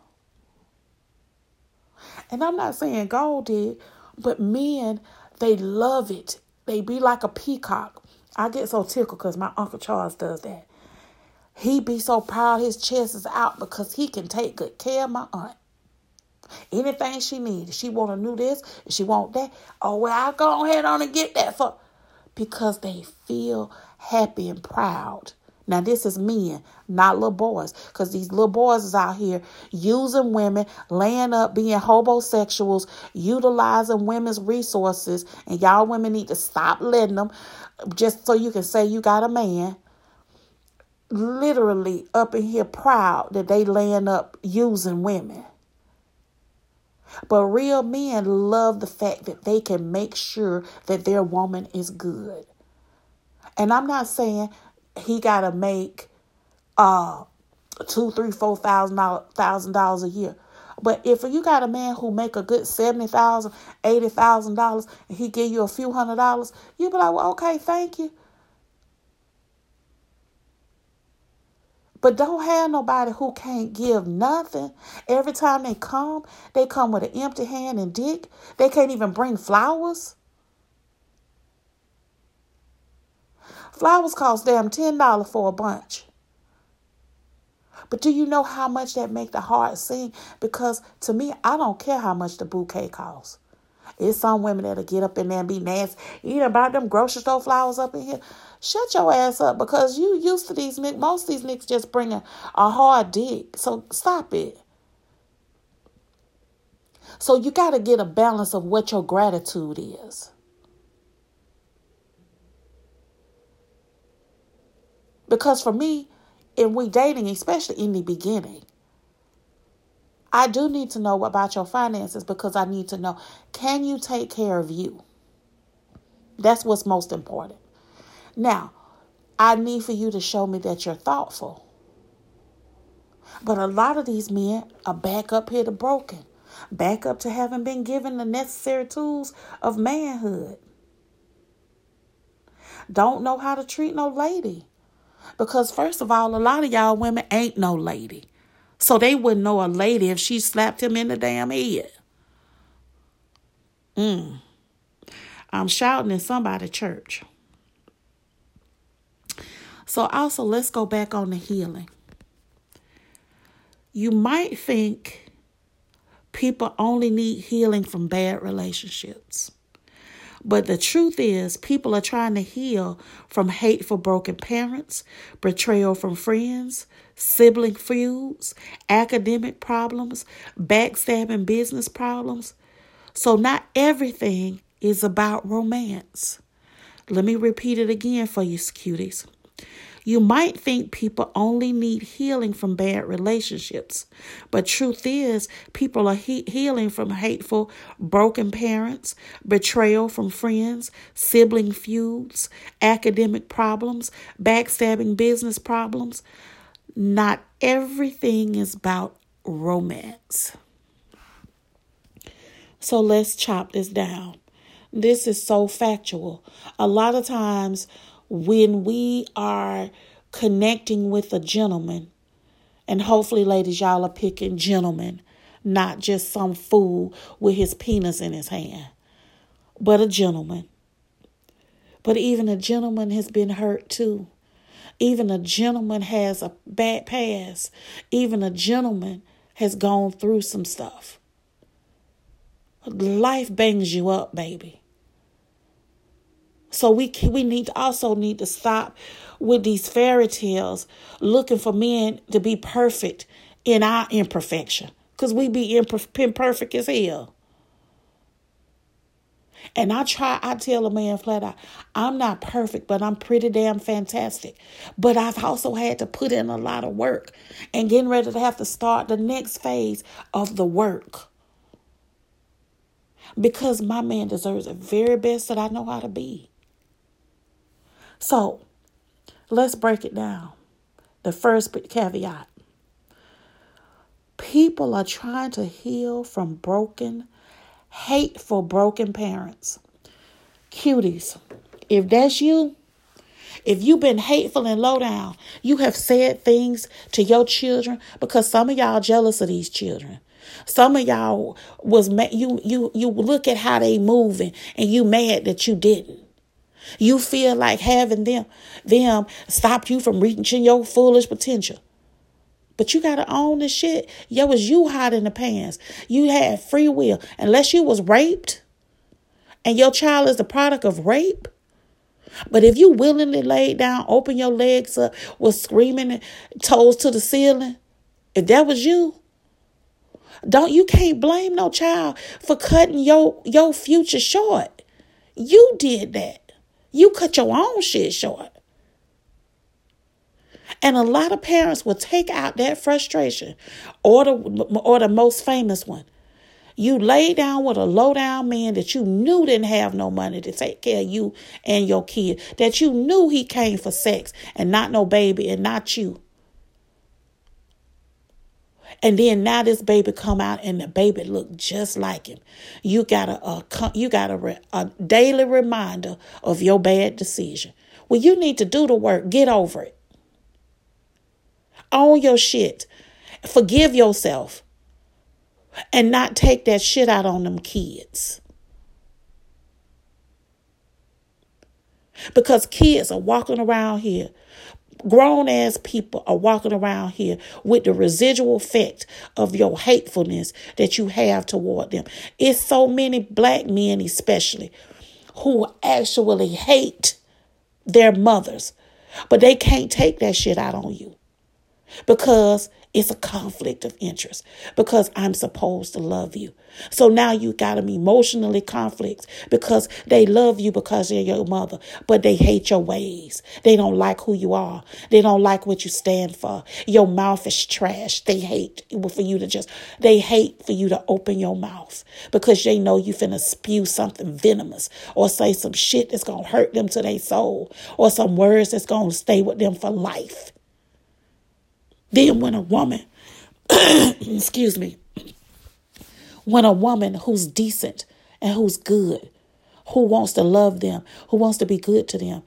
And I'm not saying gold did, but men, they love it. They be like a peacock. I get so tickled because my Uncle Charles does that. He be so proud his chest is out because he can take good care of my aunt. Anything she needs. She want to do this, she want that. Oh, well, I'll go ahead on and get that for because they feel happy and proud Now, this is men, not little boys, because these little boys is out here using women, laying up, being homosexuals, utilizing women's resources, and y'all women need to stop letting them just so you can say you got a man. Literally up in here proud that they laying up using women. But real men love the fact that they can make sure that their woman is good. And I'm not saying he gotta make uh two, three, four thousand thousand dollars a year. But if you got a man who make a good seventy thousand, eighty thousand dollars, and he give you a few hundred dollars, you be like, well, okay, thank you. But don't have nobody who can't give nothing. Every time they come, they come with an empty hand and dick. They can't even bring flowers. Flowers cost damn $10 for a bunch. But do you know how much that make the heart sing? Because to me, I don't care how much the bouquet costs. It's some women that'll get up in there and be nasty. Know about them grocery store flowers up in here. Shut your ass up because you used to these niggas. Most of these niggas just bring a, a hard dick. So stop it. So you got to get a balance of what your gratitude is. Because for me, in we dating, especially in the beginning, I do need to know about your finances because I need to know can you take care of you? That's what's most important. Now, I need for you to show me that you're thoughtful. But a lot of these men are back up here to broken, back up to having been given the necessary tools of manhood. Don't know how to treat no lady. Because, first of all, a lot of y'all women ain't no lady. So they wouldn't know a lady if she slapped him in the damn head. Mm. I'm shouting in somebody's church. So, also, let's go back on the healing. You might think people only need healing from bad relationships. But the truth is, people are trying to heal from hateful, broken parents, betrayal from friends, sibling feuds, academic problems, backstabbing business problems. So, not everything is about romance. Let me repeat it again for you, cuties. You might think people only need healing from bad relationships, but truth is, people are he- healing from hateful, broken parents, betrayal from friends, sibling feuds, academic problems, backstabbing business problems. Not everything is about romance. So let's chop this down. This is so factual. A lot of times when we are connecting with a gentleman, and hopefully, ladies, y'all are picking gentlemen, not just some fool with his penis in his hand, but a gentleman. But even a gentleman has been hurt too. Even a gentleman has a bad past. Even a gentleman has gone through some stuff. Life bangs you up, baby. So we we need also need to stop with these fairy tales looking for men to be perfect in our imperfection because we be imperfect as hell. And I try, I tell a man flat out, I'm not perfect, but I'm pretty damn fantastic. But I've also had to put in a lot of work and getting ready to have to start the next phase of the work. Because my man deserves the very best that I know how to be. So let's break it down. The first caveat people are trying to heal from broken, hateful, broken parents. Cuties, if that's you, if you've been hateful and low down, you have said things to your children because some of y'all jealous of these children. Some of y'all was you you you look at how they moving and you mad that you didn't. You feel like having them them stop you from reaching your fullest potential. But you gotta own the shit. Yo, was you hot in the pants. You had free will. Unless you was raped and your child is the product of rape. But if you willingly laid down, open your legs up, was screaming toes to the ceiling, if that was you, don't you can't blame no child for cutting your your future short. You did that. You cut your own shit short. And a lot of parents will take out that frustration, or the, or the most famous one. You lay down with a low down man that you knew didn't have no money to take care of you and your kid, that you knew he came for sex and not no baby and not you. And then now this baby come out and the baby look just like him. You got a, a uh, you got a, a daily reminder of your bad decision. Well, you need to do the work. Get over it. Own your shit. Forgive yourself. And not take that shit out on them kids. Because kids are walking around here grown ass people are walking around here with the residual effect of your hatefulness that you have toward them. It's so many black men, especially, who actually hate their mothers, but they can't take that shit out on you because it's a conflict of interest because I'm supposed to love you. So now you got them emotionally conflicts because they love you because you're your mother, but they hate your ways. They don't like who you are. They don't like what you stand for. Your mouth is trash. They hate for you to just, they hate for you to open your mouth because they know you finna spew something venomous or say some shit that's gonna hurt them to their soul or some words that's gonna stay with them for life. Then when a woman, excuse me, when a woman who's decent and who's good, who wants to love them, who wants to be good to them,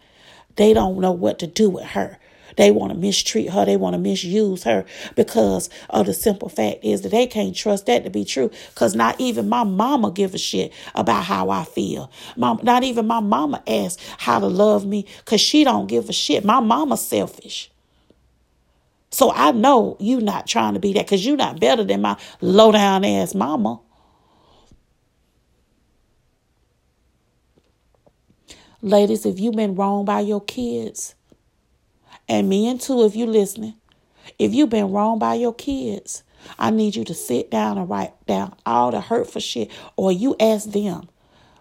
they don't know what to do with her. They want to mistreat her. They want to misuse her because of the simple fact is that they can't trust that to be true. Because not even my mama give a shit about how I feel. Mom, not even my mama asks how to love me because she don't give a shit. My mama's selfish. So I know you not trying to be that because you're not better than my low down ass mama. Ladies, if you've been wrong by your kids, and men too, if you listening, if you've been wrong by your kids, I need you to sit down and write down all the hurtful shit, or you ask them,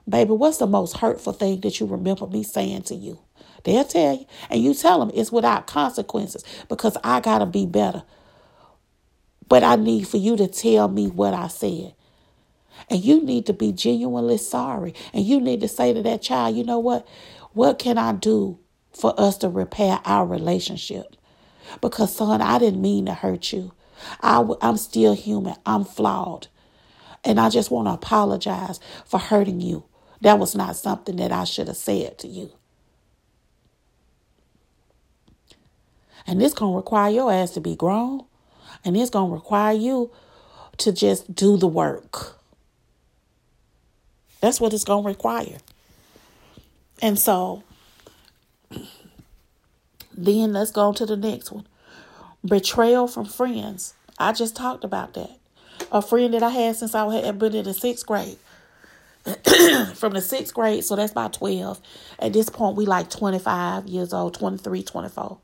baby, what's the most hurtful thing that you remember me saying to you? They'll tell you. And you tell them it's without consequences because I got to be better. But I need for you to tell me what I said. And you need to be genuinely sorry. And you need to say to that child, you know what? What can I do for us to repair our relationship? Because, son, I didn't mean to hurt you. I, I'm still human. I'm flawed. And I just want to apologize for hurting you. That was not something that I should have said to you. And it's going to require your ass to be grown. And it's going to require you to just do the work. That's what it's going to require. And so, then let's go to the next one betrayal from friends. I just talked about that. A friend that I had since I had been in the sixth grade. from the sixth grade, so that's about 12. At this point, we like 25 years old, 23, 24.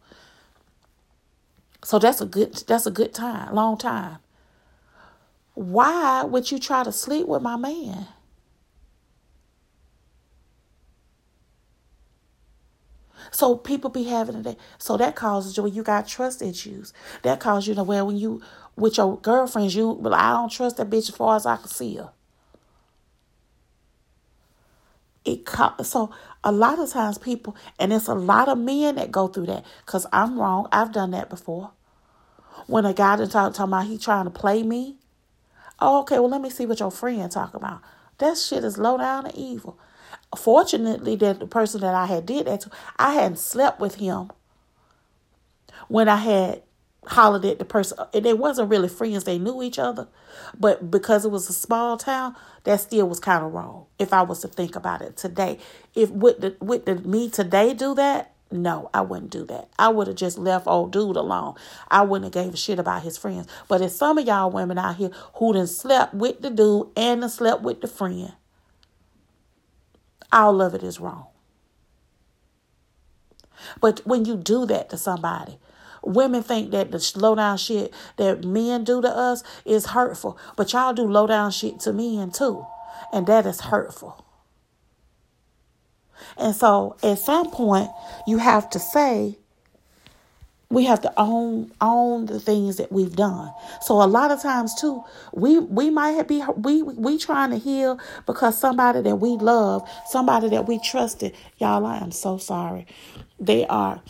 So that's a good that's a good time, long time. Why would you try to sleep with my man? So people be having that. So that causes you when you got trust issues. That causes you to where when you with your girlfriends, you well, I don't trust that bitch as far as I can see her. It so a lot of times people, and it's a lot of men that go through that. Cause I'm wrong. I've done that before. When a guy done talk about he trying to play me. Oh, okay. Well, let me see what your friend talk about. That shit is low down and evil. Fortunately, that the person that I had did that to, I hadn't slept with him when I had hollered at the person. And they wasn't really friends; they knew each other, but because it was a small town, that still was kind of wrong. If I was to think about it today, if would the would the me today do that? No, I wouldn't do that. I would have just left old dude alone. I wouldn't have gave a shit about his friends. But there's some of y'all women out here who done slept with the dude and done slept with the friend. All of it is wrong. But when you do that to somebody, women think that the low down shit that men do to us is hurtful, but y'all do low down shit to men too, and that is hurtful. And so at some point, you have to say, we have to own own the things that we've done. So a lot of times too, we we might be we we trying to heal because somebody that we love, somebody that we trusted, y'all. I am so sorry. They are.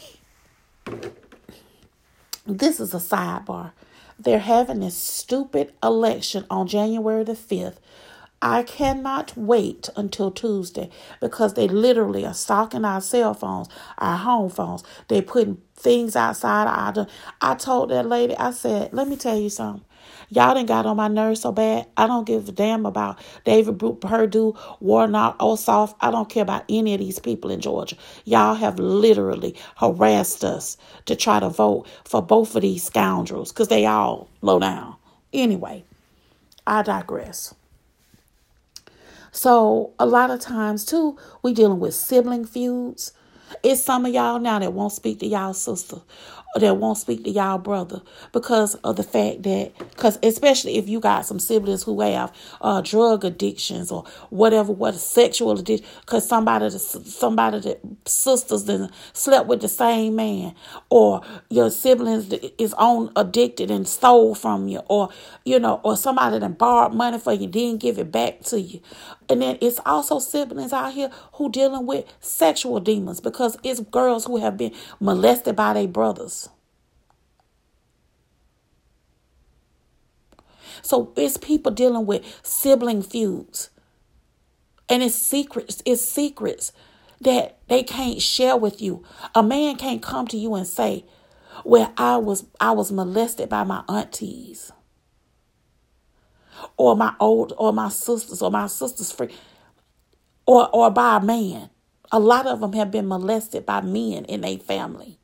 This is a sidebar. They're having this stupid election on January the fifth I cannot wait until Tuesday because they literally are stalking our cell phones, our home phones. They're putting things outside our. I told that lady, I said, let me tell you something. Y'all done got on my nerves so bad. I don't give a damn about David Perdue, Warnock, Ossoff. I don't care about any of these people in Georgia. Y'all have literally harassed us to try to vote for both of these scoundrels because they all low down. Anyway, I digress. So a lot of times too, we dealing with sibling feuds. It's some of y'all now that won't speak to y'all sister that won't speak to y'all brother because of the fact that because especially if you got some siblings who have uh, drug addictions or whatever what a sexual addiction because somebody somebody that sisters that slept with the same man or your siblings is on addicted and stole from you or you know or somebody that borrowed money for you didn't give it back to you. And then it's also siblings out here who dealing with sexual demons because it's girls who have been molested by their brothers So it's people dealing with sibling feuds. And it's secrets, it's secrets that they can't share with you. A man can't come to you and say, Well, I was I was molested by my aunties. Or my old or my sisters or my sister's friend or or by a man. A lot of them have been molested by men in a family.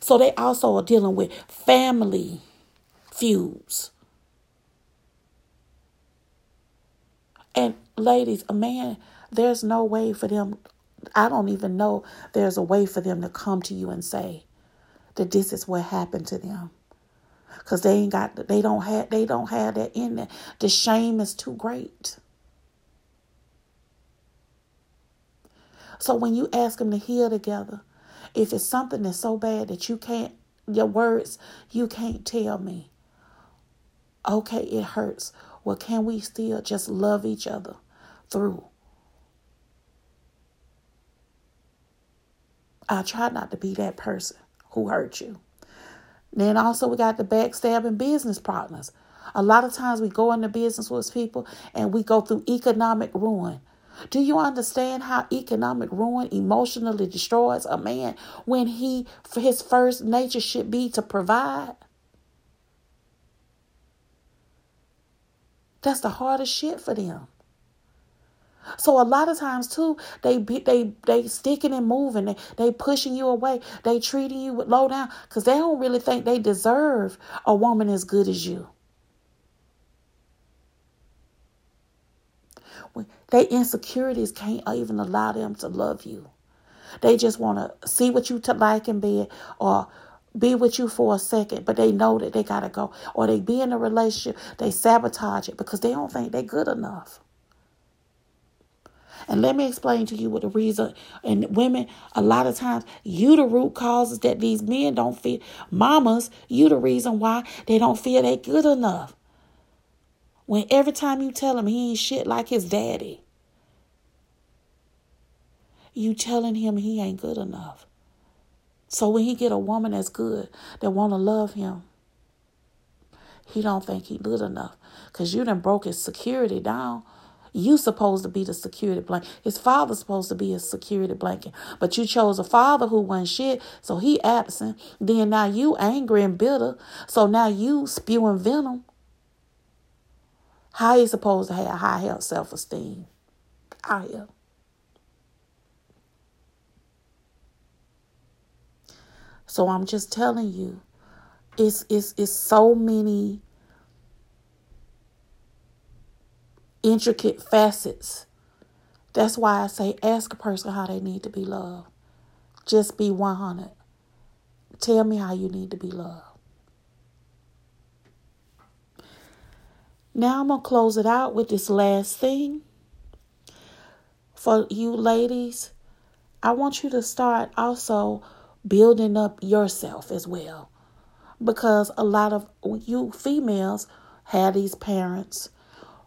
So they also are dealing with family feuds. And ladies, a man, there's no way for them. I don't even know there's a way for them to come to you and say that this is what happened to them. Cause they ain't got they don't have they don't have that in there. The shame is too great. So when you ask them to heal together, if it's something that's so bad that you can't your words you can't tell me. Okay, it hurts. Well, can we still just love each other through? I try not to be that person who hurt you. Then also we got the backstabbing business partners. A lot of times we go into business with people and we go through economic ruin. Do you understand how economic ruin emotionally destroys a man when he his first nature should be to provide? That's the hardest shit for them. So a lot of times too, they they they sticking and moving. They they pushing you away. They treating you with low down because they don't really think they deserve a woman as good as you. They insecurities can't even allow them to love you. They just want to see what you to like in bed or be with you for a second, but they know that they gotta go. Or they be in a relationship, they sabotage it because they don't think they're good enough. And let me explain to you what the reason and women, a lot of times, you the root causes that these men don't feel mamas, you the reason why they don't feel they good enough. When every time you tell him he ain't shit like his daddy, you telling him he ain't good enough. So when he get a woman that's good that want to love him, he don't think he good enough because you done broke his security down. You supposed to be the security blanket. His father's supposed to be his security blanket, but you chose a father who wasn't shit, so he absent. Then now you angry and bitter, so now you spewing venom. How he supposed to have high health self esteem? Out So I'm just telling you, it's it's it's so many intricate facets. That's why I say ask a person how they need to be loved. just be 100. Tell me how you need to be loved. Now I'm going to close it out with this last thing. For you ladies, I want you to start also building up yourself as well. Because a lot of you females had these parents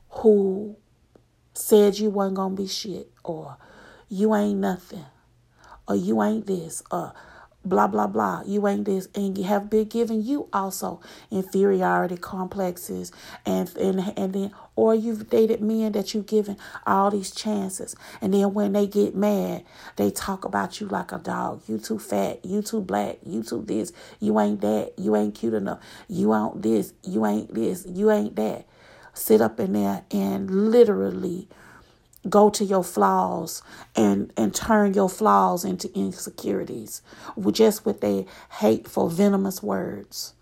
who said you wasn't going to be shit, or you ain't nothing, or you ain't this, or blah blah blah. You ain't this and you have been giving you also inferiority complexes and and and then or you've dated men that you've given all these chances. And then when they get mad they talk about you like a dog. You too fat. You too black. You too this. You ain't that. You ain't cute enough. You ain't this. You ain't this. You ain't that. Sit up in there and literally go to your flaws and and turn your flaws into insecurities just with their hateful venomous words.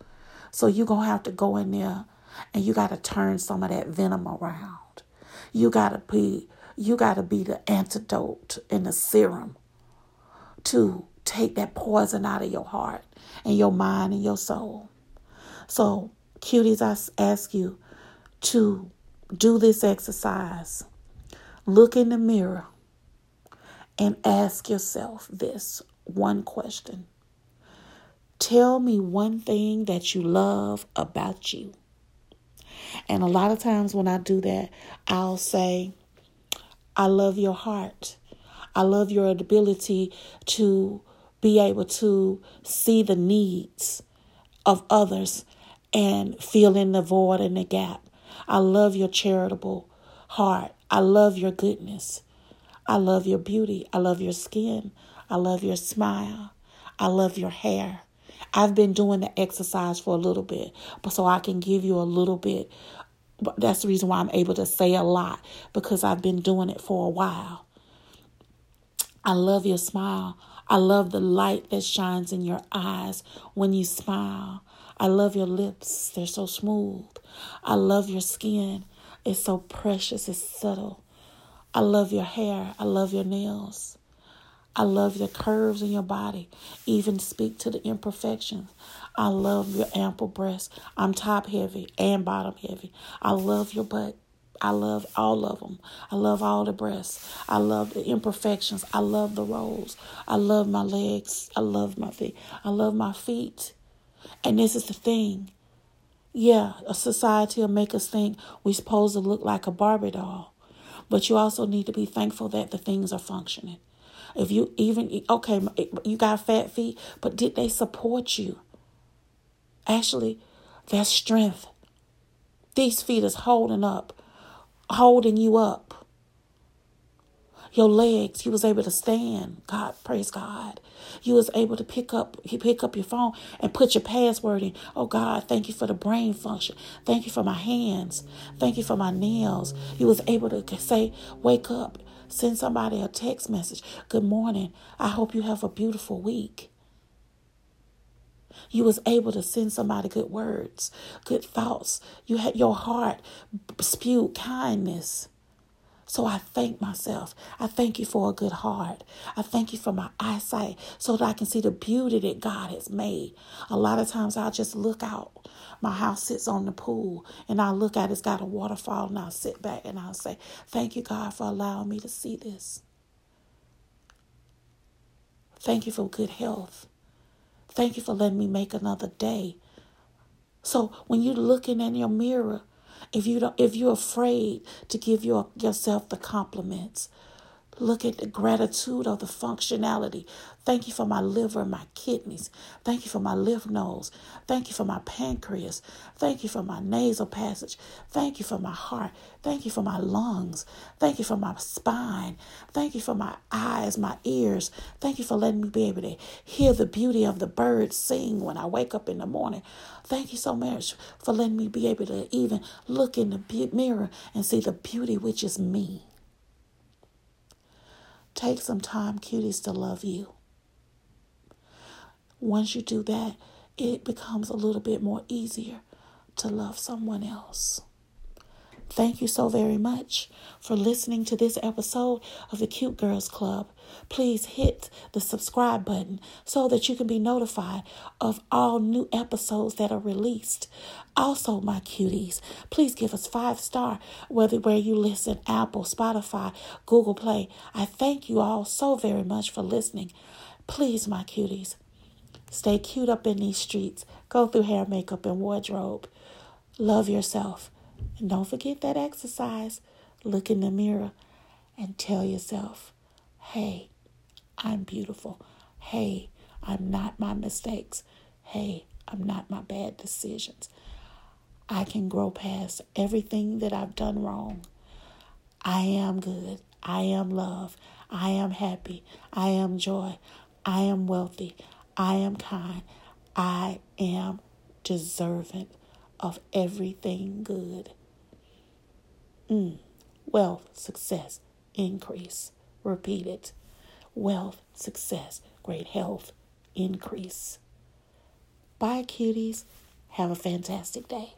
So you're gonna have to go in there and you got to turn some of that venom around. You got to be you got to be the antidote and the serum to take that poison out of your heart and your mind and your soul. So cuties i ask you to do this exercise Look in the mirror and ask yourself this one question Tell me one thing that you love about you. And a lot of times when I do that, I'll say, I love your heart. I love your ability to be able to see the needs of others and fill in the void and the gap. I love your charitable heart. I love your goodness. I love your beauty. I love your skin. I love your smile. I love your hair. I've been doing the exercise for a little bit, but so I can give you a little bit. But that's the reason why I'm able to say a lot because I've been doing it for a while. I love your smile. I love the light that shines in your eyes when you smile. I love your lips. They're so smooth. I love your skin. It's so precious, it's subtle. I love your hair. I love your nails. I love the curves in your body. Even speak to the imperfections. I love your ample breasts. I'm top heavy and bottom heavy. I love your butt. I love all of them. I love all the breasts. I love the imperfections. I love the rolls. I love my legs. I love my feet. I love my feet. And this is the thing. Yeah, a society will make us think we're supposed to look like a Barbie doll. But you also need to be thankful that the things are functioning. If you even, okay, you got fat feet, but did they support you? Actually, that's strength. These feet is holding up, holding you up your legs. You was able to stand. God, praise God. You was able to pick up, pick up your phone and put your password in. Oh God, thank you for the brain function. Thank you for my hands. Thank you for my nails. You was able to say, wake up, send somebody a text message. Good morning. I hope you have a beautiful week. You was able to send somebody good words, good thoughts. You had your heart spewed kindness. So I thank myself. I thank you for a good heart. I thank you for my eyesight so that I can see the beauty that God has made. A lot of times I'll just look out. My house sits on the pool and I look at it, it's got a waterfall, and I'll sit back and I'll say, Thank you, God, for allowing me to see this. Thank you for good health. Thank you for letting me make another day. So when you're looking in your mirror, if you don't, if you're afraid to give your, yourself the compliments, look at the gratitude of the functionality. Thank you for my liver my kidneys. Thank you for my lymph nodes. Thank you for my pancreas. Thank you for my nasal passage. Thank you for my heart. Thank you for my lungs. Thank you for my spine. Thank you for my eyes, my ears. Thank you for letting me be able to hear the beauty of the birds sing when I wake up in the morning. Thank you so much for letting me be able to even look in the mirror and see the beauty which is me. Take some time, cuties, to love you. Once you do that, it becomes a little bit more easier to love someone else. Thank you so very much for listening to this episode of the Cute Girls Club. Please hit the subscribe button so that you can be notified of all new episodes that are released. Also, my cuties, please give us five star whether where you listen, Apple, Spotify, Google Play. I thank you all so very much for listening. Please, my cuties, stay cute up in these streets. Go through hair, makeup, and wardrobe. Love yourself. And don't forget that exercise. Look in the mirror and tell yourself, hey, I'm beautiful. Hey, I'm not my mistakes. Hey, I'm not my bad decisions. I can grow past everything that I've done wrong. I am good. I am love. I am happy. I am joy. I am wealthy. I am kind. I am deserving of everything good. Mm. Wealth, success, increase. Repeat it. Wealth, success, great health, increase. Bye, cuties. Have a fantastic day.